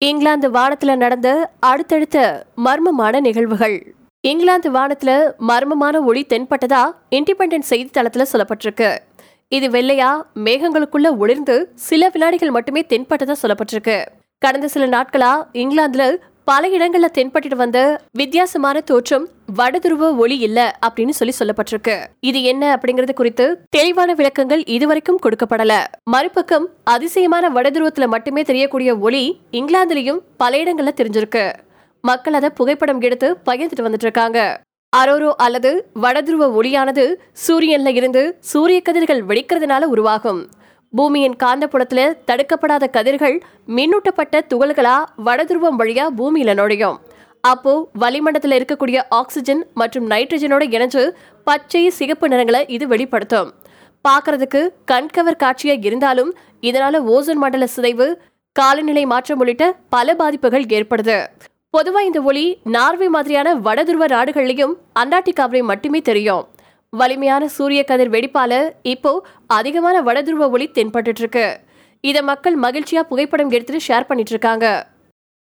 இங்கிலாந்து வானத்துல நடந்த அடுத்தடுத்த மர்மமான நிகழ்வுகள். இங்கிலாந்து வானத்துல மர்மமான ஒளி தென்பட்டதா இண்டிபெண்டன்ட் செய்தித்தளத்துல சொல்லப்பட்டிருக்கு. இது வெள்ளையா மேகங்களுக்குள்ள ஒளிர்ந்து சில வினாடிகள் மட்டுமே தென்பட்டதா சொல்லப்பட்டிருக்கு. கடந்த சில நாட்களா இங்கிலாந்துல பல இடங்கள்ல தென்பட்டு வந்த வித்தியாசமான தோற்றம் வடதுருவ ஒளி இல்ல அப்படின்னு சொல்லி சொல்லப்பட்டிருக்கு. இது என்ன அப்படிங்கறது குறித்து தெளிவான விளக்கங்கள் இதுவரைக்கும் கொடுக்கப்படல. மறுபக்கம் அதிசயமான வடதுருவத்துல மட்டுமே தெரியக்கூடிய ஒளி இங்கிலாந்துலயும் பல இடங்கள்ல தெரிஞ்சிருக்கு. மக்கள் அதை புகைப்படம் எடுத்து பகிர்ந்துட்டு வந்துட்டு இருக்காங்க. அரோரோ அல்லது வடதுருவ ஒளியானது சூரியன்ல இருந்து சூரிய கதிர்கள் வெடிக்கிறதுனால உருவாகும். பூமியின் காந்தப்புலத்துல தடுக்கப்படாத கதிர்கள் மின்னூட்டப்பட்ட துகள்களா வடதுருவம் வழியா பூமியில நுழையும். அப்போ வளிமண்டலத்தில் இருக்கக்கூடிய ஆக்சிஜன் மற்றும் நைட்ரஜனோட இணைஞ்சு பச்சை சிகப்பு நிறங்களை இது வெளிப்படுத்தும். பார்க்கறதுக்கு கண்கவர் காட்சியா இருந்தாலும் இதனால ஓசோன் மண்டல சிதைவு காலநிலை மாற்றம் உள்ளிட்ட பல பாதிப்புகள் ஏற்படுது. பொதுவாக இந்த ஒளி நார்வே மாதிரியான வடதுருவ நாடுகள்லையும் அண்டார்டிகாவிலையும் மட்டுமே தெரியும். வலிமையான சூரிய கதிர் வெடிப்பால இப்போ அதிகமான வடதுருவ ஒளி தென்பட்டு இருக்கு. இதை மக்கள் மகிழ்ச்சியா புகைப்படம் எடுத்துட்டு ஷேர் பண்ணிட்டு இருக்காங்க.